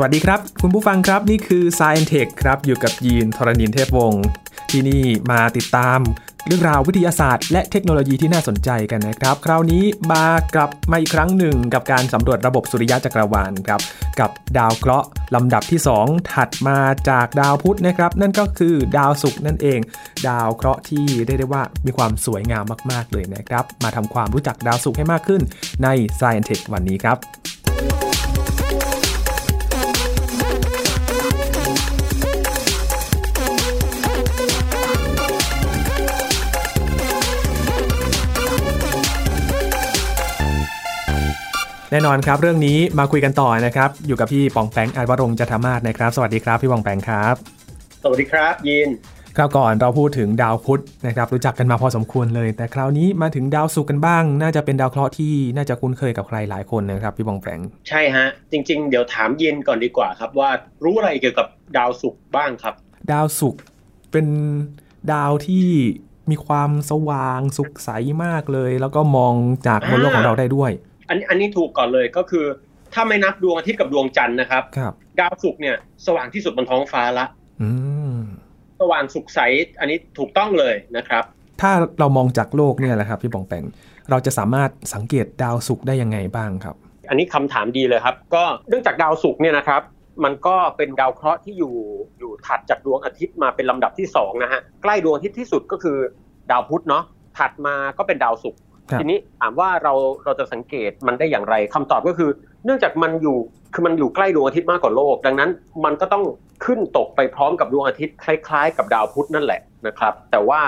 สวัสดีครับ คุณผู้ฟังครับนี่คือ Science Tech ครับอยู่กับยีนทรณินเทพวงศ์ที่นี่มาติดตามเรื่องราววิทยาศาสตร์ และเทคโนโลยีที่น่าสนใจกันนะครับ คราวนี้มากลับมาอีกครั้งหนึ่งกับการสำรวจระบบสุริยะจักรวาลครับกับดาวเคราะห์ลำดับที่ 2 ถัดมาจากดาวพุธนะครับ นั่นก็คือดาวศุกร์นั่นเอง ดาวเคราะห์ที่ได้ได้ว่ามีความสวยงามมาก ๆ เลยนะครับ มาทำความรู้จักดาวศุกร์ให้มากขึ้นใน Science Tech วันนี้ครับ แน่นอนครับ เรื่องนี้มาคุยกันต่อนะครับ อยู่กับพี่ปองแปงอัยวรงค์จัทมาศนะครับ สวัสดีครับพี่ปองแปงครับ สวัสดีครับยินคราวก่อนเราพูดถึงดาวพุธนะครับรู้จักกันมาพอสมควรเลย แต่คราวนี้มาถึงดาวศุกร์กันบ้าง น่าจะเป็นดาวเคราะห์ที่น่าจะคุ้นเคยกับใครหลายคนนะครับพี่ปองแปงใช่ฮะ จริง ๆ เดี๋ยวถามยินก่อนดีกว่าครับว่ารู้อะไรเกี่ยวกับดาวศุกร์บ้างครับ ดาวศุกร์เป็นดาวที่มีความสว่างสุขใสมากเลย แล้วก็มองจากบนโลกของเราได้ด้วย อันอันนี้ถูกก่อนเลยก็คือ ถ้าไม่นับดวงอาทิตย์กับดวงจันทร์นะครับครับดาวศุกร์เนี่ยสว่างที่สุดบนท้องฟ้าละอืมสว่างสุขใสอันนี้ถูกต้องเลยนะครับ ถ้าเรามองจากโลกเนี่ยแหละครับพี่ปองแปงเราจะสามารถสังเกตดาวศุกร์ได้ยังไงบ้างครับ อันนี้คำถามดีเลยครับ ก็เนื่องจากดาวศุกร์เนี่ยนะครับ มันก็เป็นดาวเคราะห์ที่อยู่อยู่ถัดจากดวงอาทิตย์มาเป็นลำดับที่สองนะฮะใกล้ดวงอาทิตย์ที่สุดก็คือดาวพุธเนาะถัดมาก็เป็นดาวศุกร์ครับ ทีนี้ถามว่าเราเราจะสังเกตมันได้อย่างไรคำตอบก็คือ เนื่องจากมันอยู่คือมันอยู่ใกล้ดวงอาทิตย์มากกว่าโลก ดังนั้นมันก็ต้องขึ้นตกไปพร้อมกับดวงอาทิตย์คล้าย ๆ กับดาวพุธนั่นแหละนะครับ แต่ว่า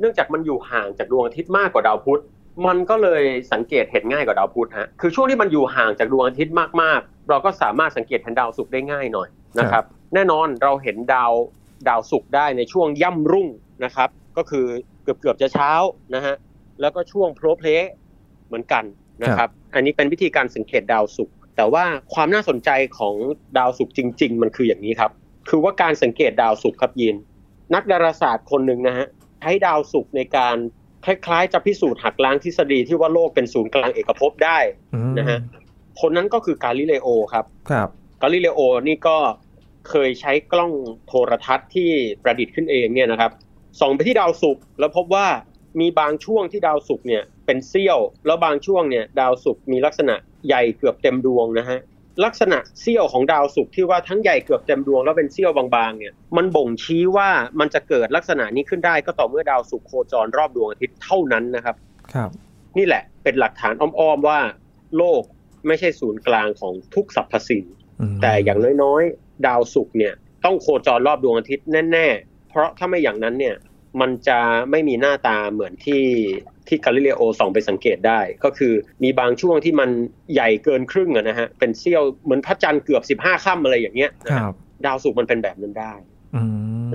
เนื่องจากมันอยู่ห่างจากดวงอาทิตย์มากกว่าดาวพุธมันก็เลยสังเกตเห็นง่ายกว่าดาวพุธฮะคือช่วงที่มันอยู่ห่างจากดวงอาทิตย์มากๆ เราก็สามารถสังเกตเห็นดาวศุกร์ได้ง่ายหน่อยนะครับ แน่นอนเราเห็นดาวดาวศุกร์ได้ในช่วงย่ำรุ่งนะครับ ก็คือเกือบเกือบๆจะเช้านะฮะ แล้วก็ช่วงโพลเพลเหมือนกันนะครับ อันนี้เป็นวิธีการสังเกตดาวศุกร์แต่ว่าความน่าสนใจของดาวศุกร์จริง ๆ มันคืออย่างนี้ครับ คือว่าการสังเกตดาวศุกร์ครับยิน นักดาราศาสตร์คนหนึ่งนะฮะใช้ดาวศุกร์ในการคล้ายๆ จะพิสูจน์หักล้างทฤษฎีที่ว่าโลกเป็นศูนย์กลางเอกภพได้อืมนะฮะคนนั้นก็คือกาลิเลโอครับครับกาลิเลโอนี่ก็เคยใช้กล้องโทรทัศน์ที่ประดิษฐ์ขึ้นเองเนี่ยนะครับส่องไปที่ดาวศุกร์แล้วพบว่า มีบางช่วงที่ดาวศุกร์เนี่ยเป็นเสี้ยว แล้วบางช่วงเนี่ยดาวศุกร์มีลักษณะใหญ่เกือบเต็มดวงนะฮะลักษณะเสี้ยวของดาวศุกร์ที่ว่าทั้งใหญ่เกือบเต็มดวงแล้วเป็นเสี้ยวบางๆเนี่ยมันบ่งชี้ว่ามันจะเกิดลักษณะนี้ขึ้นได้ก็ต่อเมื่อดาวศุกร์โคจรรอบดวงอาทิตย์เท่านั้นนะครับครับ นี่แหละเป็นหลักฐานอ้อมๆว่า โลกไม่ใช่ศูนย์กลางของทุกสรรพสิ่งอืมแต่อย่างน้อยๆ ดาวศุกร์เนี่ยต้องโคจรรอบดวงอาทิตย์แน่ๆ เพราะถ้าไม่อย่างนั้นเนี่ย มันจะไม่มีหน้าตาเหมือนที่ที่กาลิเลโอส่องไปสังเกตได้ ก็คือมีบางช่วงที่มันใหญ่เกินครึ่งอะนะฮะเป็นเสี้ยวเหมือนพระจันทร์เกือบ 15ค่ำอะไรอย่างเงี้ยนะคฮะรับดาวศุกร์มันเป็นแบบนั้นได้อืม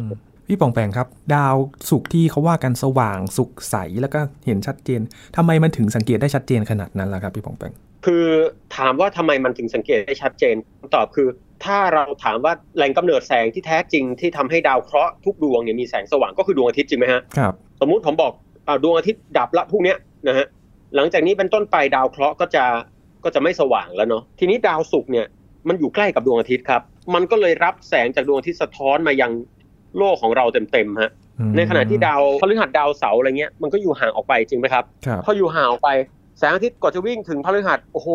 พี่ปองแปงครับ ดาวศุกร์ที่เขาว่ากันสว่างสุขใสแล้วก็เห็นชัดเจนทำไมมันถึงสังเกตได้ชัดเจนขนาดนั้นล่ะครับพี่ปองแปงคือถามว่าทำไมมันถึงสังเกตได้ชัดเจนคำตอบคือ ถ้าเราถามว่าแหล่งกำเนิดแสงที่แท้จริงที่ทำให้ดาวเคราะห์ทุกดวงเนี่ยมีแสงสว่างก็คือดวงอาทิตย์จริงไหมฮะครับสมมุติผมบอกอาดวงอาทิตย์ดับละพวกเนี้ยนะฮะหลังจากนี้เป็นต้นไปดาวเคราะห์ก็จะก็จะไม่สว่างแล้วเนาะทีนี้ดาวศุกร์เนี่ยมันอยู่ใกล้กับดวงอาทิตย์ครับ มันก็เลยรับแสงจากดวงอาทิตย์สะท้อนมายังโลกของเราเต็มๆฮะอืมในขณะที่ดาวพฤหัสดาวเสาร์อะไรเงี้ยมันก็อยู่ห่างออกไปจริงไหมครับครับพออยู่ห่างออกไปแสงอาทิตย์กว่าจะวิ่งถึงพฤหัสโอ้โห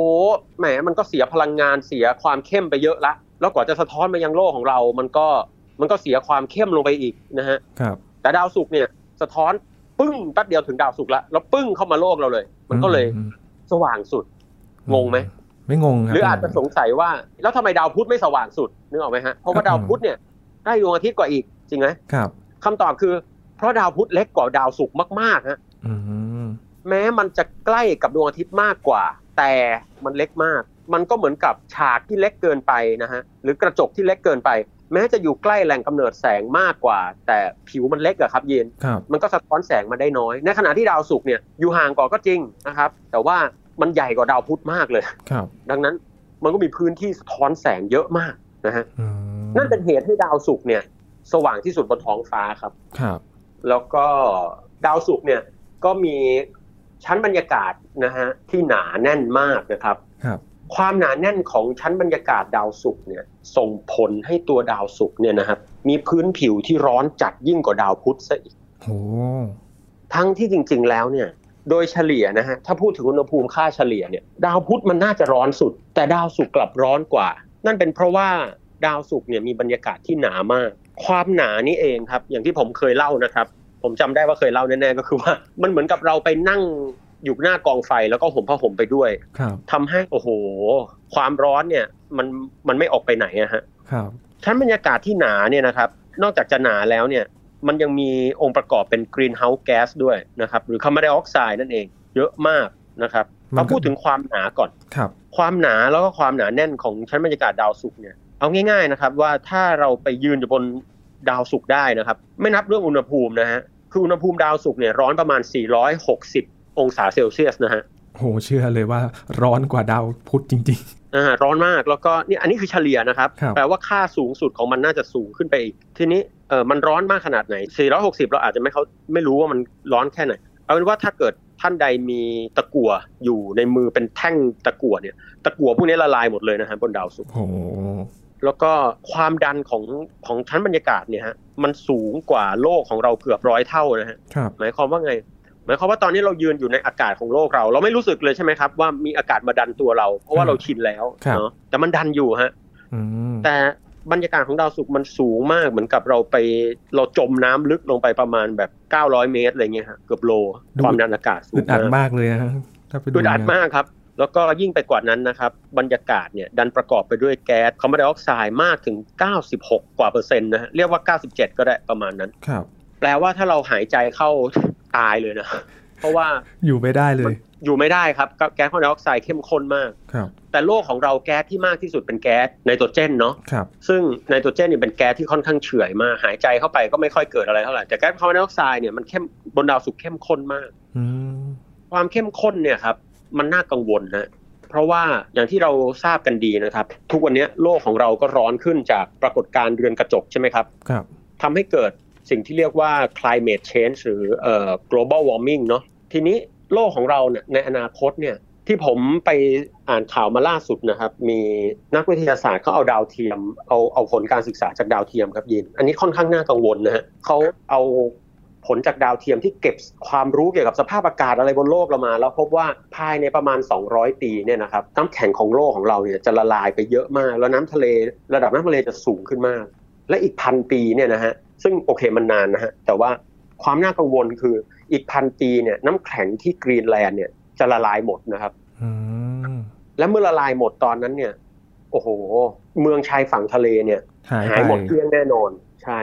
แหมมันก็เสียพลังงานเสียความเข้มไปเยอะละ แล้วกว่าจะสะท้อนมายังโลกของเรา มันก็มันก็เสียความเข้มลงไปอีกนะฮะครับแต่ดาวศุกร์เนี่ย สะท้อนปึ้งแป๊บเดียวถึงดาวศุกร์ละแล้วปึ้งเข้ามาโลกเราเลย มันก็เลยอืมสว่างสุด งงไหมไม่งงคหรับรืออาจจะสงสัยว่า แล้วทำไมดาวพุธไม่สว่างสุดนึกออกไหมฮะเพราะว่าดาวพุธเนี่ยใกล้ดวงอาทิตย์กว่าอีกจริงไหมครับคำตอบคือ เพราะดาวพุธเล็กกว่าดาวศุกร์มากๆฮะอืมแม้มันจะใกล้กับดวงอาทิตย์มากกว่า แต่มันเล็กมาก มันก็เหมือนกับฉากที่เล็กเกินไปนะฮะหรือกระจกที่เล็กเกินไป แม้จะอยู่ใกล้แหล่งกำเนิดแสงมากกว่า แต่ผิวมันเล็กอะครับเย็นครับมันก็สะท้อนแสงมาได้น้อย ในขณะที่ดาวศุกร์เนี่ยอยู่ห่างกว่าก็จริงนะครับ แต่ว่ามันใหญ่กว่าดาวพุธมากเลยครับดังนั้นมันก็มีพื้นที่สะท้อนแสงเยอะมากนะฮะอืมนั่นเป็นเหตุให้ดาวศุกร์เนี่ย สว่างที่สุดบนท้องฟ้าครับครับ แล้วก็ดาวศุกร์เนี่ยก็มีชั้นบรรยากาศนะฮะที่หนาแน่นมากนะครับครับ ความหนาแน่นของชั้นบรรยากาศดาวศุกร์เนี่ยส่งผลให้ตัวดาวศุกร์เนี่ยนะครับมีพื้นผิวที่ร้อนจัดยิ่งกว่าดาวพุธซะอีกโอ้ทั้งที่จริง ๆ แล้วเนี่ย โดยเฉลี่ยนะฮะถ้าพูดถึงอุณหภูมิค่าเฉลี่ยเนี่ย ดาวพุธมันน่าจะร้อนสุด แต่ดาวศุกร์กลับร้อนกว่า นั่นเป็นเพราะว่าดาวศุกร์เนี่ยมีบรรยากาศที่หนามาก ความหนานี่เองครับ อย่างที่ผมเคยเล่านะครับ ผมจำได้ว่าเคยเล่าแน่ๆก็คือว่า มันเหมือนกับเราไปนั่ง อยู่หน้ากองไฟแล้วก็ห่มผ้าห่มไปด้วยครับทำให้โอ้โห ความร้อนเนี่ยมันมันไม่ออกไปไหนอะฮะครับชั้นบรรยากาศที่หนาเนี่ยนะครับ นอกจากจะหนาแล้วเนี่ย มันยังมีองค์ประกอบเป็นกรีนเฮาส์แก๊สด้วยนะครับ หรือคาร์บอนไดออกไซด์นั่นเองเยอะมากนะครับมันก็มาพูดถึงความหนาก่อนครับ ความหนาแล้วก็ความหนาแน่นของชั้นบรรยากาศดาวศุกร์เนี่ยเอาง่ายๆนะครับ ว่าถ้าเราไปยืนอยู่บนดาวศุกร์ได้นะครับ ไม่นับเรื่องอุณหภูมินะฮะคืออุณหภูมิดาวศุกร์เนี่ยร้อนประมาณ 460 องศาเซลเซียสนะฮะโหเชื่อเลยว่าร้อนกว่าดาวพุธจริงอ่าร้อนมากแล้วก็นี่อันนี้คือเฉลี่ยนะครับครับแปลว่าค่าสูงสุดของมันน่าจะสูงขึ้นไปอีก ทีนี้เออมันร้อนมากขนาดไหน 460 เราอาจจะไม่เขาไม่รู้ว่ามันร้อนแค่ไหน เอาเป็นว่าถ้าเกิดท่านใดมีตะกั่วอยู่ในมือเป็นแท่งตะกั่วเนี่ยตะกั่วพวกนี้ละลายหมดเลยนะฮะบนดาวศุกร์ๆโหแล้วก็ความดันของของชั้นบรรยากาศเนี่ยฮะมันสูงกว่าโลกของเราเกือบร้อยเท่านะฮะครับหมายความว่าไง หมายความว่าตอนนี้เรายืนอยู่ในอากาศของโลกเรา เราไม่รู้สึกเลยใช่ไหมครับ ว่ามีอากาศมาดันตัวเรา เพราะว่าเราชินแล้วครับเนาะแต่มันดันอยู่ฮะอืมแต่บรรยากาศของดาวศุกร์มันสูงมากเหมือนกับเราไปเราจมน้ำลึกลงไปประมาณแบบ 900 เมตรอะไรเงี้ยฮะเกือบโลความดันอากาศสูอึงดอัดมากมากเลยนะถ้าไปดูอึดอัดมากครับ แล้วก็ยิ่งไปกว่านั้นนะครับ บรรยากาศเนี่ยดันประกอบไปด้วยแก๊สคาร์บอนไดออกไซด์มากถึง 96 กว่าเปอร์เซ็นต์นะฮะเรียกว่า 97 ก็ได้ประมาณนั้นครับ แปลว่าถ้าเราหายใจเข้าตายเลยนะ เพราะว่าอยู่ไม่ได้เลย อยู่ไม่ได้ครับ แก๊สคาร์บอนไดออกไซด์เข้มข้นมากครับ แต่โลกของเราแก๊สที่มากที่สุดเป็นแก๊สไนโตรเจนเนาะครับซึ่งไนโตรเจนเนี่ยเป็นแก๊สที่ค่อนข้างเฉื่อยมากหายใจเข้าไปก็ไม่ค่อยเกิดอะไรเท่าไหร่แต่แก๊สคาร์บอนไดออกไซด์เนี่ยมันเข้มบนดาวศุกร์เข้มข้นมากอืมความเข้มข้นเนี่ยครับมันน่ากังวลนะเพราะว่าอย่างที่เราทราบกันดีนะครับ ทุกวันนี้โลกของเราก็ร้อนขึ้นจากปรากฏการณ์เรือนกระจกใช่ไหมครับครับทำให้เกิด สิ่งที่เรียกว่า climate change หรือ global warming เนาะทีนี้โลกของเราเนี่ยในอนาคตเนี่ยที่ผมไปอ่านข่าวมาล่าสุดนะครับ มีนักวิทยาศาสตร์เขาเอาดาวเทียม เอาเอาผลการศึกษาจากดาวเทียมครับยิน อันนี้ค่อนข้างน่ากังวลนะฮะเขาเอาผลจากดาวเทียมที่เก็บความรู้เกี่ยวกับสภาพอากาศอะไรบนโลกเรามา แล้วพบว่าภายในประมาณ 200 ปีเนี่ยนะครับน้ำแข็งของโลกของเราเนี่ยจะละลายไปเยอะมาก แล้วน้ำทะเลระดับน้ำทะเลจะสูงขึ้นมาก และอีกพันปีเนี่ยนะฮะ ซึ่งโอเคมันนานนะฮะแต่ว่าความน่ากังวลคืออีกพันปีเนี่ยน้ำแข็งที่กรีนแลนด์เนี่ยจะละลายหมดนะครับอืมและเมื่อละลายหมดตอนนั้นเนี่ย โอ้โห เมืองชายฝั่งทะเลเนี่ย หายหาไปยหมดเกลี้ยงแน่นอน ใช่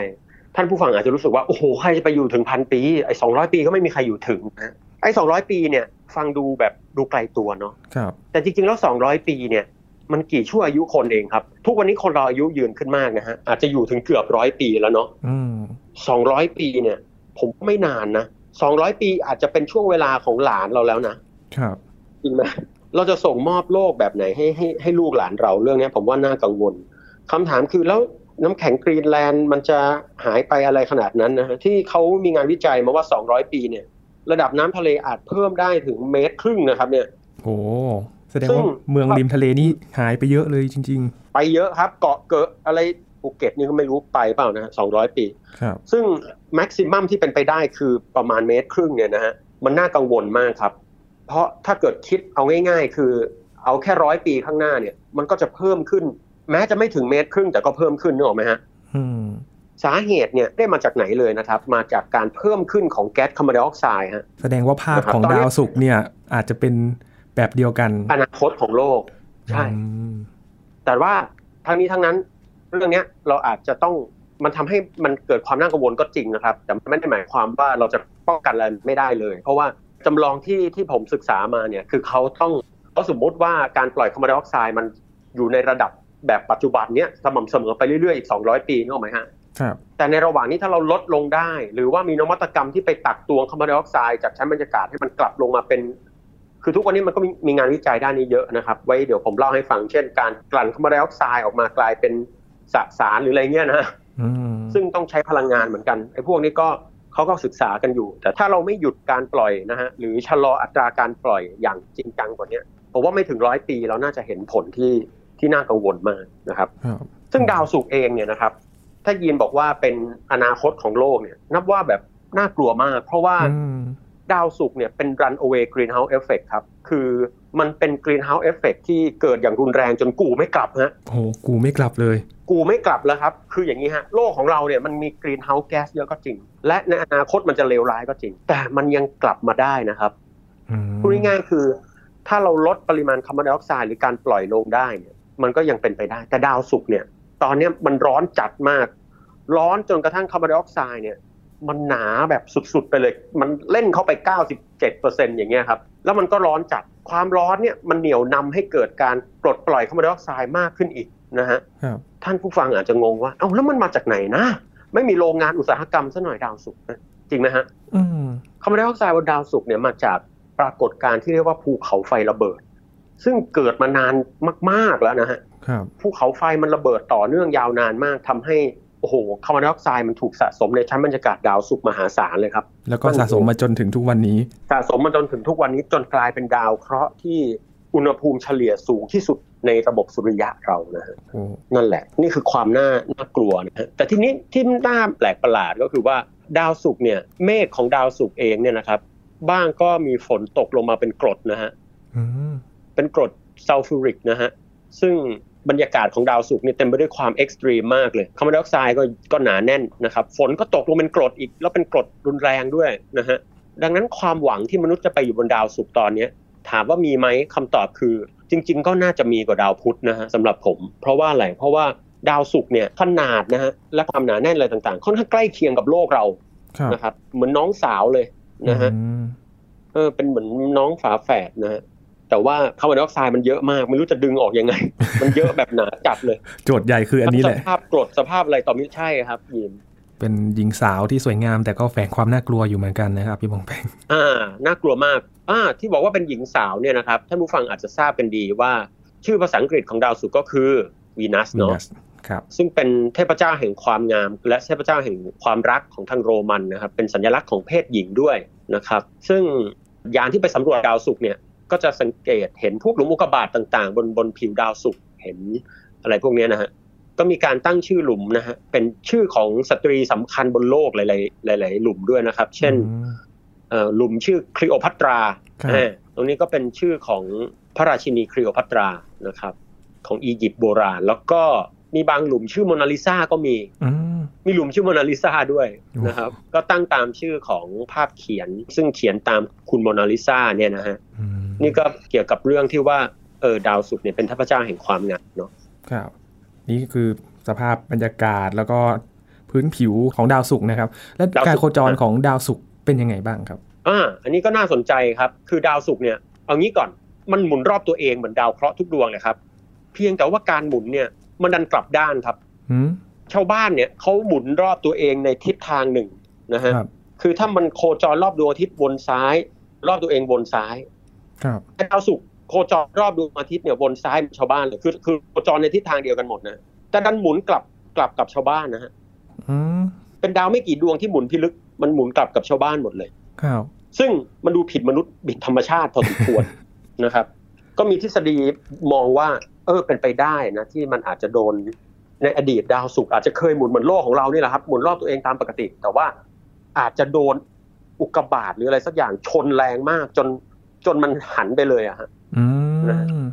ท่านผู้ฟังอาจจะรู้สึกว่าโอ้โหใครจะไปอยู่ถึงพันปีไอ้สองร้อยปีก็ไม่มีใครอยู่ถึงนะไอ้สองร้อยปีเนี่ย ฟังดูแบบดูไกลตัวเนาะครับแต่จริงๆแล้วสองร้อยปีเนี่ย มันกี่ชั่วอายุคนเองครับ ทุกวันนี้คนเราอายุยืนขึ้นมากนะฮะอาจจะอยู่ถึงเกือบร้อยปีแล้วเนาะอืมสองร้อยปีเนี่ย ผมว่าไม่นานนะสองร้อยปีอาจจะเป็นช่วงเวลาของหลานเราแล้วนะครับจริงไหมเราจะส่งมอบโลกแบบไหนให้ให้ให้ลูกหลานเราเรื่องเนี้ยผมว่าน่ากังวลคำถามคือแล้วน้ำแข็งกรีนแลนด์มันจะหายไปอะไรขนาดนั้นนะฮะที่เขามีงานวิจัยมาว่า 200 ปีเนี่ย ระดับน้ำทะเลอาจเพิ่มได้ถึงเมตรครึ่งนะครับ เนี่ยโอ้ แสดงซึ่งว่าเมืองริมทะเลนี่หายไปเยอะเลยจริงไปเยอะครับ เกาะเกิดอะไรภูเก็ตนี่ก็ไม่รู้ไปเปล่านะฮะ200ปีๆครับ ซึ่งแม็กซิมัมที่เป็นไปได้คือประมาณเมตรครึ่งเนี่ยนะฮะ มันน่ากังวลมากครับ เพราะถ้าเกิดคิดเอาง่าย ๆ คือเอาแค่ร้อยปีข้างหน้าเนี่ย มันก็จะเพิ่มขึ้น แม้จะไม่ถึงเมตรครึ่งแต่ก็เพิ่มขึ้นนึกออกไหมฮะอืมสาเหตุเนี่ยได้มาจากไหนเลยนะครับ มาจากการเพิ่มขึ้นของแก๊สคาร์บอนไดออกไซด์ฮะ แสดงว่าภาพนะครับของตอนนี้ดาวศุกร์เนี่ยอาจจะเป็น แบบเดียวกัน อนาคตของโลก ใช่อืมแต่ว่าทั้งนี้ทั้งนั้น เรื่องเนี้ยเราอาจจะต้องมันทำให้มันเกิดความน่ากังวลก็จริงนะครับ แต่ไม่ได้หมายความว่าเราจะป้องกันอะไรไม่ได้เลย เพราะว่าจำลองที่ที่ผมศึกษามาเนี่ย คือเขาต้องเขาสมมติว่าการปล่อยคาร์บอนไดออกไซด์มันอยู่ในระดับแบบปัจจุบันเนี้ยสม่ำเสมอไปเรื่อยๆอีก200 ปีนึกออกไหมฮะครับแต่ในระหว่างนี้ถ้าเราลดลงได้ หรือว่ามีนวัตกรรมที่ไปตักตวงคาร์บอนไดออกไซด์จากชั้นบรรยากาศให้มันกลับลงมาเป็น คือทุกวันนี้มันก็มีมีงานวิจัยด้านนี้เยอะนะครับ ไว้เดี๋ยวผมเล่าให้ฟัง เช่น การกลั่นคาร์บอนไดออกไซด์ออกมากลายเป็นสสารหรืออะไรเงี้ยนะอืมซึ่งต้องใช้พลังงานเหมือนกันไอ้พวกนี้ก็เขาก็ศึกษากันอยู่ แต่ถ้าเราไม่หยุดการปล่อยนะฮะหรือชะลออัตราการปล่อยอย่างจริงจังกว่านี้ผมว่าไม่ถึงร้อยปีเราน่าจะเห็นผลที่ที่น่ากังวลมากนะครับครับซึ่งดาวศุกร์เองเนี่ยนะครับ ถ้ายีนบอกว่าเป็นอนาคตของโลกเนี่ย นับว่าแบบน่ากลัวมาก เพราะว่าอืม ดาวศุกร์เนี่ยเป็น runaway greenhouse effect ครับ คือมันเป็น greenhouse effect ที่เกิดอย่างรุนแรงจนกูไม่กลับฮะโห กู่ไม่กลับเลย กู่ไม่กลับแล้วครับ คืออย่างนี้ฮะ โลกของเราเนี่ยมันมี greenhouse gas เยอะก็จริง และในอนาคตมันจะเลวร้ายก็จริง แต่มันยังกลับมาได้นะครับอืมพูดง่ายๆคือ ถ้าเราลดปริมาณคาร์บอนไดออกไซด์หรือการปล่อยลงได้เนี่ย มันก็ยังเป็นไปได้ แต่ดาวศุกร์เนี่ย ตอนเนี้ยมันร้อนจัดมาก ร้อนจนกระทั่งคาร์บอนไดออกไซด์เนี่ย มันหนาแบบสุดๆไปเลย มันเล่นเข้าไป 97%อย่างเงี้ยครับ แล้วมันก็ร้อนจัด ความร้อนเนี่ยมันเหนี่ยวนำให้เกิดการปลดปล่อยคาร์บอนไดออกไซด์มากขึ้นอีกนะฮะครับท่านผู้ฟังอาจจะงงว่า เอ้าแล้วมันมาจากไหนนะ ไม่มีโรงงานอุตสาหกรรมซะหน่อยดาวศุกร์นะจริงไหมฮะอืมคาร์บอนไดออกไซด์บนดาวศุกร์เนี่ยมาจากปรากฏการณ์ที่เรียกว่าภูเขาไฟระเบิด ซึ่งเกิดมานานมาก ๆแล้วนะฮะครับภูเขาไฟมันระเบิดต่อเนื่องยาวนานมากทำให้ โอ้โหคาร์บอนไดออกไซด์มันถูกสะสมในชั้นบรรยากาศดาวศุกร์มหาศาลเลยครับ แล้วก็สะสมมาจนถึงทุกวันนี้ สะสมมาจนถึงทุกวันนี้จนกลายเป็นดาวเคราะห์ที่อุณหภูมิเฉลี่ยสูงที่สุดในระบบสุริยะเรานะฮะโอ้นั่นแหละ นี่คือความน่าน่ากลัวนะฮะแต่ทีนี้ที่น่าแปลกประหลาดก็คือว่าดาวศุกร์เนี่ยเมฆของดาวศุกร์เองเนี่ยนะครับ บ้างก็มีฝนตกลงมาเป็นกรดนะฮะอืมเป็นกรดซัลฟูริกนะฮะซึ่ง บรรยากาศของดาวศุกร์เนี่ยเต็มไปด้วยความ extreme มากเลยคาร์บอนไดออกไซด์ก็ก็หนาแน่นนะครับฝนก็ตกลงเป็นกรดอีก แล้วเป็นกรดรุนแรงด้วยนะฮะดังนั้นความหวังที่มนุษย์จะไปอยู่บนดาวศุกร์ตอนเนี้ยถามว่ามีไหมคำตอบคือ จริง ๆ ก็น่าจะมีกว่าดาวพุธนะฮะสำหรับผม เพราะว่าอะไรเพราะว่าดาวศุกร์เนี่ยขนาดนะฮะและความหนาแน่นอะไรต่างๆ ค่อนข้างใกล้เคียงกับโลกเราครับนะครับ เหมือนน้องสาวเลยนะฮะอืมเออเป็นเหมือนน้องฝาแฝดนะฮะ แต่ว่าคาร์บอนไดออกไซด์มันเยอะมากไม่รู้จะดึงออกยังไง มันเยอะแบบหนาจัดเลย โจทย์ใหญ่คืออันนี้แหละสภาพกรดสภาพอะไรต่อมิใช่ครับยิมเป็นหญิงสาวที่สวยงาม แต่ก็แฝงความน่ากลัวอยู่เหมือนกันนะครับพี่บงแปงอ่าน่ากลัวมากอ่าที่บอกว่าเป็นหญิงสาวเนี่ยนะครับท่านผู้ฟังอาจจะทราบกันดีว่า ชื่อภาษาอังกฤษของดาวศุกร์ก็คือวีนัสวีเนาะนัสครับซึ่งเป็นเทพเจ้าแห่งความงาม และเทพเจ้าแห่งความรักของทางโรมันนะครับเป็นสัญลักษณ์ของเพศหญิงด้วยนะครับ ซึ่งยานที่ไปสำรวจดาวศุกร์เนี่ย ก็จะสังเกตเห็นพวกหลุมอุกกาบาตต่าง ๆ บนบนผิวดาวศุกร์เห็นอะไรพวกเนี้ยนะฮะก็มีการตั้งชื่อหลุมนะฮะเป็นชื่อของสตรีสำคัญบนโลกหลายๆหลาย ๆ หลุมด้วยนะครับ เช่นอืมเอ่อหลุมชื่อคลีโอพัตราครับอ่าตรงนี้ก็เป็นชื่อของพระราชินีคลีโอพัตรานะครับ ของอียิปต์โบราณ แล้วก็มีบางหลุมชื่อโมนาลิซาก็มีอืมมีหลุมชื่อโมนาลิซาด้วยโอ้นะครับ ก็ตั้งตามชื่อของภาพเขียน ซึ่งเขียนตามคุณโมนาลิซาเนี่ยนะฮะอืม นี่ก็เกี่ยวกับเรื่องที่ว่าเออดาวศุกร์เนี่ยเป็นเทพเจ้าแห่งความงามเนาะครับ นี่คือสภาพบรรยากาศแล้วก็พื้นผิวของดาวศุกร์นะครับ และการโคจรของดาวศุกร์เป็นยังไงบ้างครับอ่าอันนี้ก็น่าสนใจครับ คือดาวศุกร์เนี่ยเอางี้ก่อนมันหมุนรอบตัวเองเหมือนดาวเคราะห์ทุกดวงเลยครับ เพียงแต่ว่าการหมุนเนี่ยมันดันกลับด้านครับอืมชาวบ้านเนี่ยเขาหมุนรอบตัวเองในทิศทางหนึ่งนะฮะครับคือถ้ามันโคจรรอบดวงอาทิตย์วนซ้าย รอบตัวเองวนซ้าย ครับแต่ดาวศุกร์โคจรรอบดวงอาทิตย์เนี่ยวนซ้ายเหมือนชาวบ้านเลยคือคือโคจรในทิศทางเดียวกันหมดนะแต่ดันหมุนกลับกลับกับชาวบ้านนะฮะอืมเป็นดาวไม่กี่ดวงที่หมุนพิลึกมันหมุนกลับกับชาวบ้านหมดเลยครับซึ่งมันดูผิดมนุษย์ผิดธรรมชาติพอสมควรนะครับ ก็มีทฤษฎีมองว่า เออเป็นไปได้นะที่มันอาจจะโดนในอดีตดาวศุกร์อาจจะเคยหมุนเหมือนโลกของเรานี่แหละครับหมุนรอบตัวเองตามปกติ แต่ว่าอาจจะโดนอุกกาบาตหรืออะไรสักอย่างชนแรงมากจน จนมันหันไปเลยอะฮะอืม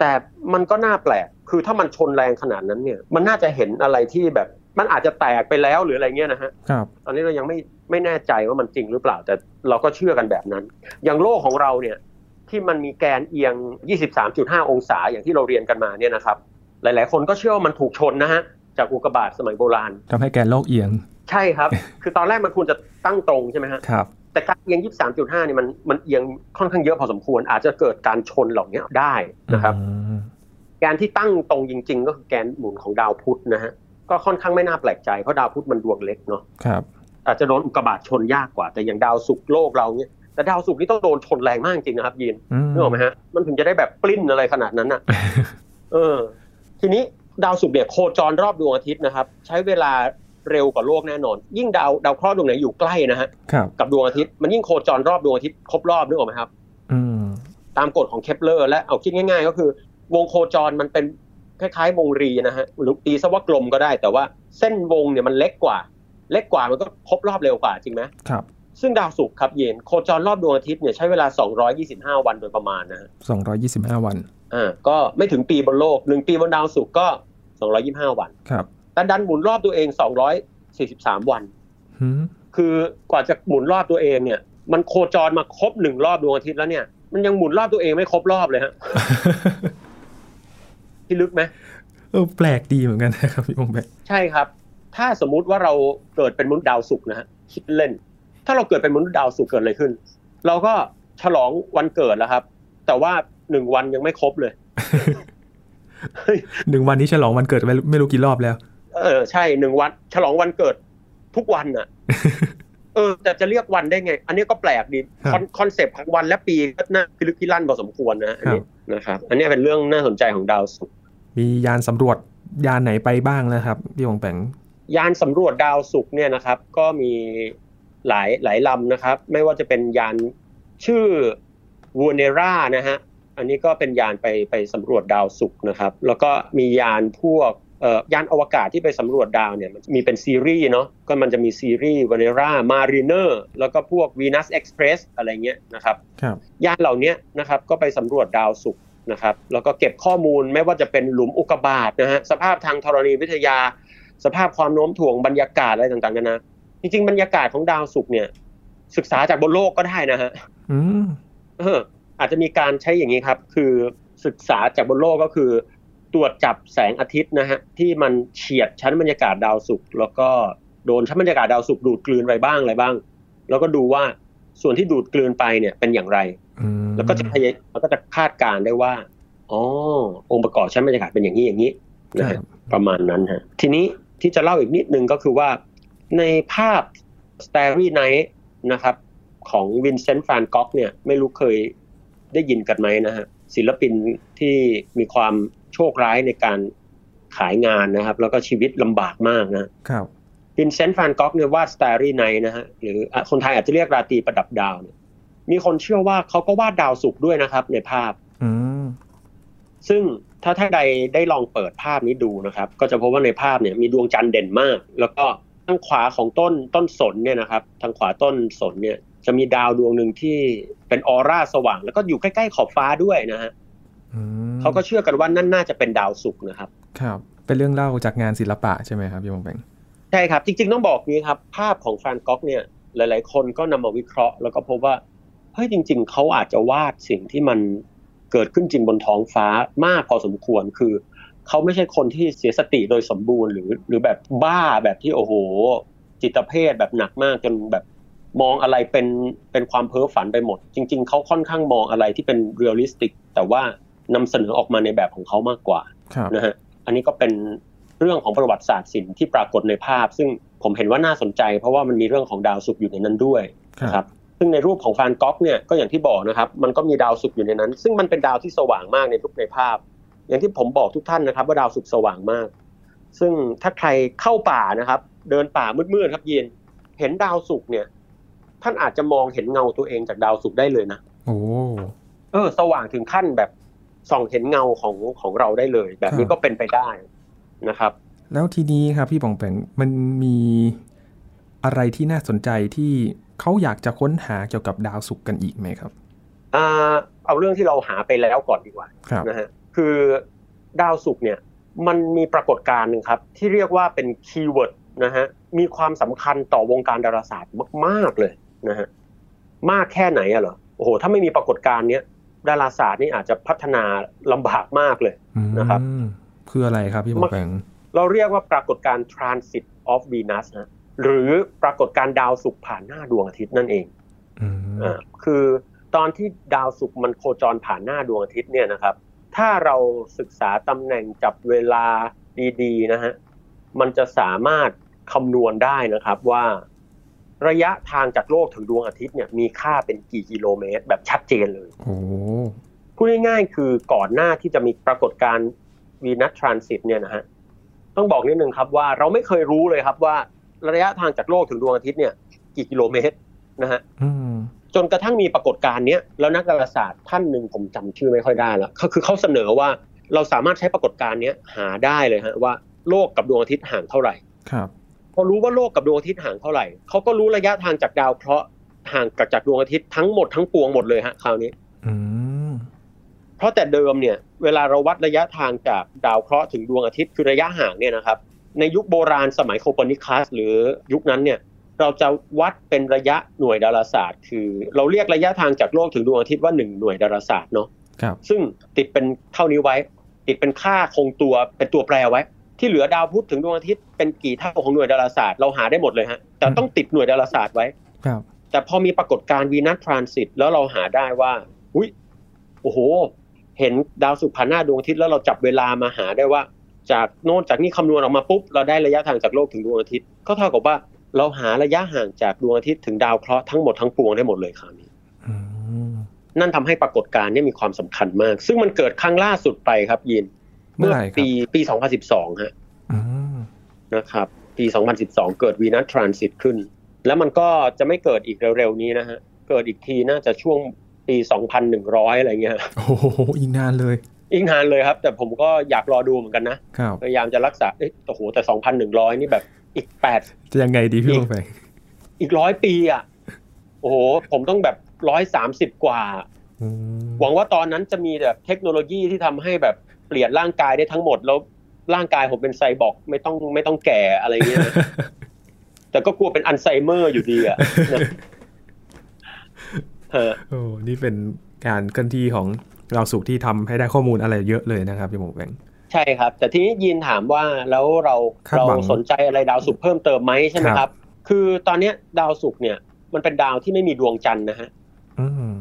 แต่มันก็น่าแปลก คือถ้ามันชนแรงขนาดนั้นเนี่ย มันน่าจะเห็นอะไรที่แบบ มันอาจจะแตกไปแล้วหรืออะไรเงี้ยนะฮะครับตอนนี้เรายังไม่ไม่แน่ใจว่ามันจริงหรือเปล่า แต่เราก็เชื่อกันแบบนั้น อย่างโลกของเราเนี่ย ที่มันมีแกนเอียง 23.5 องศาอย่างที่เราเรียนกันมาเนี่ยนะครับ หลาย ๆ คนก็เชื่อว่ามันถูกชนนะฮะ จากอุกกาบาตสมัยโบราณทำให้แกนโลกเอียง ใช่ครับ คือตอนแรกมันควรจะตั้งตรงใช่ไหมฮะครับ แต่การเอียง 23.5เนี่ยมันมันเอียงค่อนข้างเยอะพอสมควร อาจจะเกิดการชนเหล่านี้ได้นะครับอืมแกนที่ตั้งตรงจริง ๆ ก็คือแกนหมุนของดาวพุธนะฮะก็ค่อนข้างไม่น่าแปลกใจเพราะดาวพุธมันดวงเล็กเนาะครับ อาจจะโดนอุกกาบาตชนยากกว่า แต่อย่างดาวศุกร์โลกเราเนี่ยแต่ดาวศุกร์นี่ต้องโดนชนแรงมากจริงนะครับยีนอืมนึกออกไหมฮะมันถึงจะได้แบบปลิ้นอะไรขนาดนั้นอะเออ ทีนี้ดาวศุกร์เนี่ยโคจรรอบดวงอาทิตย์นะครับ ใช้เวลา เร็วกว่าโลกแน่นอน ยิ่งดาวดาวเคราะห์ดวงไหนอยู่ใกล้นะฮะครับกับดวงอาทิตย์มันยิ่งโคจรรอบดวงอาทิตย์ครบรอบนึกออกไหมครับอืมตามกฎของเคปเลอร์และเอาคิดง่าย ๆ ก็คือ วงโคจรมันเป็นคล้ายๆ วงรีนะฮะหรือตีซะว่ากลมก็ได้ แต่ว่าเส้นวงเนี่ยมันเล็กกว่า เล็กกว่ามันก็ครบรอบเร็วกว่าจริงไหมครับ ซึ่งดาวศุกร์ครับเย็นโคจรรอบดวงอาทิตย์เนี่ยใช้เวลา 225 วันโดยประมาณนะฮะ225 วันอ่าก็ไม่ถึงปีบนโลกหนึ่งปีบนดาวศุกร์ก็ 225 วันครับ แต่ดันหมุนรอบตัวเอง243วันหืมคือกว่าจะหมุนรอบตัวเองเนี่ย มันโคจรมาครบหนึ่งรอบดวงอาทิตย์แล้วเนี่ย มันยังหมุนรอบตัวเองไม่ครบรอบเลยฮะพิลึกไหมเออแปลกดีเหมือนกันนะครับพี่ป๋องแป๋งใช่ครับ ถ้าสมมุติว่าเราเกิดเป็นมนุษย์ดาวศุกร์นะฮะคิดเล่น ถ้าเราเกิดเป็นมนุษย์ดาวศุกร์เกิดอะไรขึ้น เราก็ฉลองวันเกิดแล้วครับ แต่ว่าหนึ่งวันยังไม่ครบเลยหนึ่งวันนี้ฉลองวันเกิดไปไม่รู้กี่รอบแล้ว เออใช่หนึ่งวัน ฉลองวันเกิดทุกวันน่ะ เออ แต่จะเรียกวันได้ไง อันนี้ก็แปลกดีครับคอน concept ของวันและปีก็น่าพิลึกพิลั่นพอสมควรนะฮะอันนี้นะครับ อันนี้เป็นเรื่องน่าสนใจของดาวศุกร์มียานสำรวจยานไหนไปบ้างนะครับพี่องแปงยานสำรวจดาวศุกร์เนี่ยนะครับ ก็มีหลายหลายลำนะครับ ไม่ว่าจะเป็นยานชื่อวูเนรานะฮะอันนี้ก็เป็นยานไปไปสำรวจดาวศุกร์นะครับ แล้วก็มียานพวกเอ่อ ยานอวกาศที่ไปสำรวจดาวเนี่ยมันมีเป็นซีรีส์เนาะก็มันจะมีซีรีส์ว a เนรามารีเนอร์แล้วก็พวก Venus Express อะไรเงี้ยนะครับครับยานเหล่านี้นะครับก็ไปสำรวจดาวศุกร์นะครับแล้วก็เก็บข้อมูลไม่ว่าจะเป็นหลุมอุกกาบาตนะฮะสภาพทางธรณีวิทยา สภาพความโน้มถ่วงบรรยากาศอะไรต่างๆนานาจริงๆบรรยากาศของดาวศุกร์เนี่ย ศึกษาจากบนโลกก็ได้นะฮะอืมเอออาจจะมีการใช้อย่างนี้ครับ คือศึกษาจากบนโลกก็คือ ตรวจจับแสงอาทิตย์นะฮะที่มันเฉียดชั้นบรรยากาศดาวศุกร์แล้วก็โดนชั้นบรรยากาศดาวศุกร์ดูดกลืนไปบ้างอะไรบ้าง แล้วก็ดูว่าส่วนที่ดูดกลืนไปเนี่ยเป็นอย่างไรอืมแล้วก็จะพยายแล้วก็จะคาดการณ์ได้ว่าอ๋อองค์ประกอบชั้นบรรยากาศเป็นอย่างนี้อย่างนี้นะคฮะรับประมาณนั้นฮะทีนี้ที่จะเล่าอีกนิดนึงก็คือว่าในภาพ Starry Night นะครับของวินเซนต์ฟานก๊อกเนี่ยไม่รู้เคยได้ยินกันไหมนะฮะศิลปินที่มีความ โชคร้ายในการขายงานนะครับ แล้วก็ชีวิตลำบากมากนะครับวินเซนต์ฟานก๊อกเนี่ยวาด Starry Night นะฮะหรืออะคนไทยอาจจะเรียกราตรีประดับดาวเนี่ยมีคนเชื่อว่าเขาก็วาดดาวศุกร์ด้วยนะครับ ในภาพอืมซึ่งถ้าท่านใดได้ลองเปิดภาพนี้ดูนะครับ ก็จะพบว่าในภาพเนี่ยมีดวงจันทร์เด่นมาก แล้วก็ทางขวาของต้นต้นสนเนี่ยนะครับ ทางขวาต้นสนเนี่ย จะมีดาวดวงหนึ่งที่เป็นออร่าสว่าง แล้วก็อยู่ใกล้ๆขอบฟ้าด้วยนะฮะอืม เขาก็เชื่อกันว่านั่นน่าจะเป็นดาวศุกร์นะครับ ครับ เป็นเรื่องเล่าจากงานศิลปะใช่ไหมครับพี่ป๋องแป๋งใช่ครับ จริง ๆ ต้องบอกนี้ครับ ภาพของแวนก๊อกเนี่ย หลาย ๆ คนก็นำมาวิเคราะห์ แล้วก็พบว่าเฮ้ยจริง ๆ เขาอาจจะวาดสิ่งที่มันเกิดขึ้นจริงบนท้องฟ้ามากพอสมควรคือเขาไม่ใช่คนที่เสียสติโดยสมบูรณ์หรือหรือแบบบ้าแบบที่โอ้โห จิตเภทแบบหนักมากจนแบบมองอะไรเป็นเป็นความเพ้อฝันไปหมด จริง ๆเขาค่อนข้างมองอะไรที่เป็น realistic แต่ว่า นำเสนอออกมาในแบบของเขามากกว่าครับนะฮะอันนี้ก็เป็นเรื่องของประวัติศาสตร์ศิลป์ที่ปรากฏในภาพ ซึ่งผมเห็นว่าน่าสนใจ เพราะว่ามันมีเรื่องของดาวศุกร์อยู่ในนั้นด้วยครับนะครับซึ่งในรูปของฟานก๊อกเนี่ยก็อย่างที่บอกนะครับ มันก็มีดาวศุกร์อยู่ในนั้น ซึ่งมันเป็นดาวที่สว่างมากในรูปในภาพ อย่างที่ผมบอกทุกท่านนะครับ ว่าดาวศุกร์สว่างมาก ซึ่งถ้าใครเข้าป่านะครับ เดินป่ามืดๆครับเย็นเห็นดาวศุกร์เนี่ย ท่านอาจจะมองเห็นเงาตัวเองจากดาวศุกร์ได้เลยนะโอ้เออ สว่างถึงขั้นแบบ ส่องเห็นเงาของของเราได้เลย แบบนี้ก็เป็นไปได้นะครับ แล้วทีนี้ครับพี่ปองแปงมันมีอะไรที่น่าสนใจที่เขาอยากจะค้นหาเกี่ยวกับดาวศุกร์กันอีกไหมครับอ่าเอาเรื่องที่เราหาไปแล้วก่อนดีกว่าครับนะฮะคือดาวศุกร์เนี่ยมันมีปรากฏการณ์หนึ่งครับ ที่เรียกว่าเป็นคีย์เวิร์ดนะฮะมีความสำคัญต่อวงการดาราศาสตร์มาก ๆเลยนะฮะมากแค่ไหนอะเหรอโอ้โหถ้าไม่มีปรากฏการณ์เนี้ย ดาราศาสตร์นี่อาจจะพัฒนาลำบากมากเลยอืมนะครับคืออะไรครับพี่ปองแปงเราเรียกว่าปรากฏการณ์ transit of Venus นะหรือปรากฏการณ์ดาวศุกร์ผ่านหน้าดวงอาทิตย์นั่นเองอืมอ่าคือตอนที่ดาวศุกร์มันโคจรผ่านหน้าดวงอาทิตย์เนี่ยนะครับ ถ้าเราศึกษาตำแหน่งจับเวลาดีๆนะฮะมันจะสามารถคำนวณได้นะครับว่า ระยะทางจากโลกถึงดวงอาทิตย์เนี่ยมีค่าเป็นกี่กิโลเมตร แบบชัดเจนเลยโอ้พูดง่ายๆคือก่อนหน้าที่จะมีปรากฏการณ์วีนัสทรานสิตเนี่ยนะฮะต้องบอกนิดนึงครับว่าเราไม่เคยรู้เลยครับว่าระยะทางจากโลกถึงดวงอาทิตย์เนี่ย กี่กิโลเมตรนะฮะอืมจนกระทั่งมีปรากฏการณ์เนี้ยแล้วนักดาราศาสตร์ท่านหนึ่งผมจำชื่อไม่ค่อยได้แล้วเขาคือเขาเสนอว่าเราสามารถใช้ปรากฏการณ์เนี้ยหาได้เลยฮะว่าโลกกับดวงอาทิตย์ห่างเท่าไหร่ครับ พอรู้ว่าโลกกับดวงอาทิตย์ห่างเท่าไหร่เขาก็รู้ระยะทางจากดาวเคราะห์ห่างจากดวงอาทิตย์ทั้งหมดทั้งปวงหมดเลยฮะคราวนี้อืมเพราะแต่เดิมเนี่ย เวลาเราวัดระยะทางจากดาวเคราะห์ถึงดวงอาทิตย์คือระยะห่างเนี่ยนะครับ ในยุคโบราณสมัยโคเปอร์นิคัสหรือยุคนั้นเนี่ย เราจะวัดเป็นระยะหน่วยดาราศาสตร์ คือ เราเรียกระยะทางจากโลกถึงดวงอาทิตย์ว่าหนึ่งหน่วยดาราศาสตร์เนาะครับ ซึ่งติดเป็นเท่านี้ไว้ ติดเป็นค่าคงตัวเป็นตัวแปรไว้ ที่เหลือดาวพุธถึงดวงอาทิตย์เป็นกี่เท่าของหน่วยดาราศาสตร์เราหาได้หมดเลยฮะแต่ต้องติดหน่วยดาราศาสตร์ไว้ครับ แต่พอมีปรากฏการณ์วีนัสทรานสิตแล้วเราหาได้ว่าอุ้ยโอ้โห เห็นดาวศุกร์ผ่านหน้าดวงอาทิตย์แล้วเราจับเวลามาหาได้ว่า จากโน่นจากนี่คำนวณออกมาปุ๊บเราได้ระยะทางจากโลกถึงดวงอาทิตย์ก็เท่ากับว่าเราหาระยะห่างจากดวงอาทิตย์ถึงดาวเคราะห์ทั้งหมดทั้งปวงได้หมดเลยคราวนี้อืมนั่นทำให้ปรากฏการณ์เนี้มีความสำคัญมาก ซึ่งมันเกิดครั้งล่าสุดไปครับยิน เมื่อไหร่ครับปีปี 2012ฮะอืมนะครับ ปี 2012 เกิดวีนัสทรานสิตขึ้น แล้วมันก็จะไม่เกิดอีกเร็วๆนี้นะฮะ เกิดอีกทีน่าจะช่วงปี 2,100 อะไรเงี้ยโอ้โหอีกนานเลย อีกนานเลยครับ แต่ผมก็อยากรอดูเหมือนกันนะครับพยายามจะรักษาเอ๊ะโอ้โหแต่ 2,100 นี่แบบอีกจะยังไงดีพี่อีกป๋องแป๋ง8อีกร้อยปีอะโอ้โห ผมต้องแบบ130กว่าอืมหวังว่าตอนนั้นจะมีแบบเทคโนโลยีที่ทำให้แบบ เปลี่ยนร่างกายได้ทั้งหมด แล้วร่างกายผมเป็นไซบอร์กไม่ต้องไม่ต้องแก่อะไรเงี้ยนะแต่ก็กลัวเป็นอัลไซเมอร์อยู่ดีอะนะฮะโอ้นี่เป็นการเคลื่อนที่ของดาวศุกร์ที่ทำให้ได้ข้อมูลอะไรเยอะเลยนะครับพี่ป๋องแป๋งใช่ครับ แต่ทีนี้ยินถามว่าแล้วเราคาดเราหวังสนใจอะไรดาวศุกร์เพิ่มเติมไหมใช่ไหมครับครับคือตอนเนี้ยดาวศุกร์เนี่ย มันเป็นดาวที่ไม่มีดวงจันทร์นะฮะอืม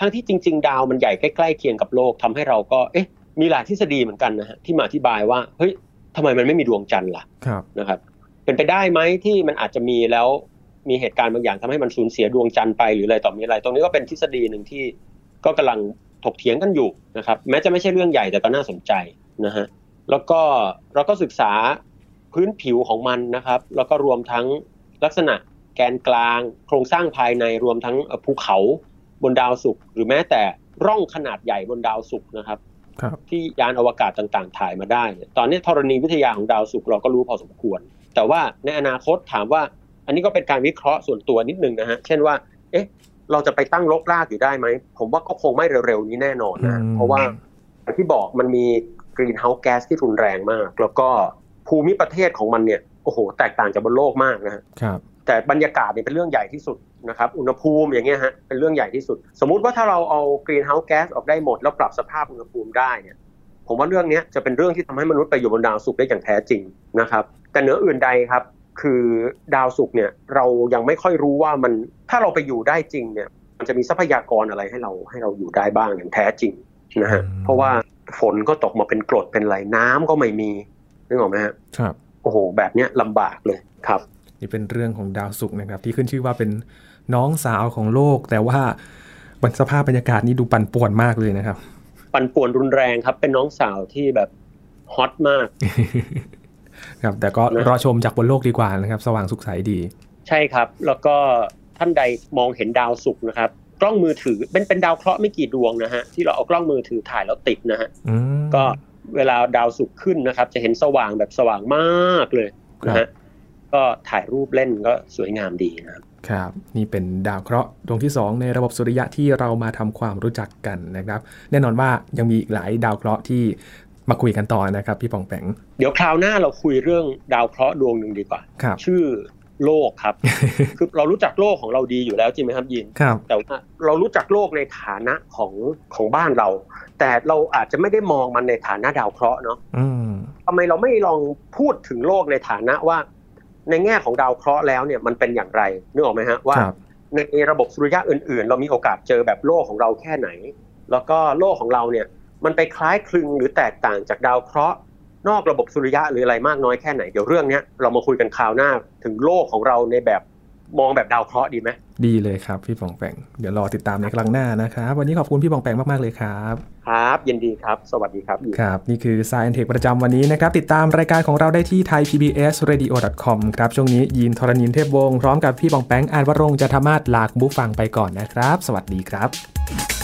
ทั้งที่จริง ๆ ดาวมันใหญ่ใกล้ๆเคียงกับโลกทำให้เราก็ เอ๊ะ มีหลายทฤษฎีเหมือนกันนะฮะที่มาอธิบายว่าเฮ้ยทำไมมันไม่มีดวงจันทร์ล่ะครับนะครับ เป็นไปได้ไหมที่มันอาจจะมีแล้วมีเหตุการณ์บางอย่างทำให้มันสูญเสียดวงจันทร์ไปหรืออะไรต่อมีอะไร ตรงนี้ก็เป็นทฤษฎีหนึ่งที่ก็กำลังถกเถียงกันอยู่นะครับ แม้จะไม่ใช่เรื่องใหญ่แต่ก็น่าสนใจนะฮะแล้วก็เราก็ศึกษาพื้นผิวของมันนะครับ แล้วก็รวมทั้งลักษณะแกนกลาง โครงสร้างภายในรวมทั้งเอ่อภูเขาบนดาวศุกร์หรือแม้แต่ร่องขนาดใหญ่บนดาวศุกร์นะครับครับ ที่ยานอวกาศต่างๆ ถ่ายมาได้เนี่ยตอนนี้ธรณีวิทยาของดาวศุกร์เราก็รู้พอสมควร แต่ว่าในอนาคตถามว่า อันนี้ก็เป็นการวิเคราะห์ส่วนตัวนิดนึงนะฮะ เช่นว่า เอ๊ะ เราจะไปตั้งรกรากอยู่ได้ไหม ผมว่าก็คงไม่เร็วๆนี้แน่นอนนะอืมเพราะว่าอย่างที่บอกมันมี greenhouse gas ที่รุนแรงมาก แล้วก็ภูมิประเทศของมันเนี่ย โอ้โห แตกต่างจากบนโลกมากนะฮะครับแต่บรรยากาศเนี่ยเป็นเรื่องใหญ่ที่สุด นะครับอุณหภูมิอย่างเงี้ยฮะเป็นเรื่องใหญ่ที่สุด สมมุติว่าถ้าเราเอา greenhouse gas ออกได้หมด แล้วปรับสภาพอุณหภูมิได้เนี่ยผมว่าเรื่องเนี้ยจะเป็นเรื่องที่ทำให้มนุษย์ไปอยู่บนดาวศุกร์ได้อย่างแท้จริงนะครับ แต่เหนืออื่นใดครับ คือดาวศุกร์เนี่ยเรายังไม่ค่อยรู้ว่ามันถ้าเราไปอยู่ได้จริงเนี่ย มันจะมีทรัพยากรอะไรให้เราให้เราอยู่ได้บ้างอย่างแท้จริงนะฮะอืมเพราะว่าฝนก็ตกมาเป็นกรดเป็นไหลน้ำก็ไม่มีนึกออกไหมฮะครับโอ้โห แบบเนี้ยลำบากเลยครับ นี่เป็นเรื่องของดาวศุกร์นะครับ ที่ขึ้นชื่อว่าเป็น น้องสาวของโลก แต่ว่าบรรสภาพบรรยากาศนี่ดูปั่นป่วนมากเลยนะครับ ปั่นป่วนรุนแรงครับ เป็นน้องสาวที่แบบฮอตมากครับแต่ก็นะรอชมจากบนโลกดีกว่านะครับ สว่างสุขใสดี ใช่ครับ แล้วก็ท่านใดมองเห็นดาวศุกร์นะครับ กล้องมือถือเป็นเป็นดาวเคราะห์ไม่กี่ดวงนะฮะที่เราเอากล้องมือถือถ่ายแล้วติดนะฮะอืมก็เวลาดาวศุกร์ขึ้นนะครับ จะเห็นสว่างแบบสว่างมากเลยนะครัฮะบก็ถ่ายรูปเล่นก็สวยงามดีนะครับ ครับนี่เป็นดาวเคราะห์ดวงที่ 2 ในระบบสุริยะที่เรามาทำความรู้จักกันนะครับ แน่นอนว่ายังมีอีกหลายดาวเคราะห์ที่มาคุยกันต่อนะครับพี่ปองแปงเดี๋ยวคราวหน้าเราคุยเรื่องดาวเคราะห์ดวงหนึ่งดีกว่าครับชื่อโลกครับ คือเรารู้จักโลกของเราดีอยู่แล้วจริงไหมครับยินครับแต่ว่าเรารู้จักโลกในฐานะของของบ้านเรา แต่เราอาจจะไม่ได้มองมันในฐานะดาวเคราะห์เนาะอืมทำไมเราไม่ลองพูดถึงโลกในฐานะว่า ในแง่ของดาวเคราะห์แล้วเนี่ยมันเป็นอย่างไรนึกออกไหมฮะว่าครับในระบบสุริยะอื่น ๆ เรามีโอกาสเจอแบบโลกของเราแค่ไหน แล้วก็โลกของเราเนี่ยมันไปคล้ายคลึงหรือแตกต่างจากดาวเคราะห์นอกระบบสุริยะหรืออะไรมากน้อยแค่ไหนเดี๋ยวเรื่องเนี้ยเรามาคุยกันคราวหน้าถึงโลกของเราในแบบ มองแบบดาวเคราะห์ดีไหมดีเลยครับพี่ปองแปงเดี๋ยวรอติดตามในครั้งหน้านะครับ วันนี้ขอบคุณพี่ปองแปงมาก ๆ เลยครับ ครับยินดีครับ สวัสดีครับ ครับ นี่คือ Science Tech ประจำวันนี้นะครับ ติดตามรายการของเราได้ที่ thaipbsradio.com ครับ ช่วงนี้ยินทรณินเทพวงศ์พร้อมกับพี่ปองแปงอ่านวรงค์จะธรรมาศลาคุณผู้ฟังไปก่อนนะครับ สวัสดีครับ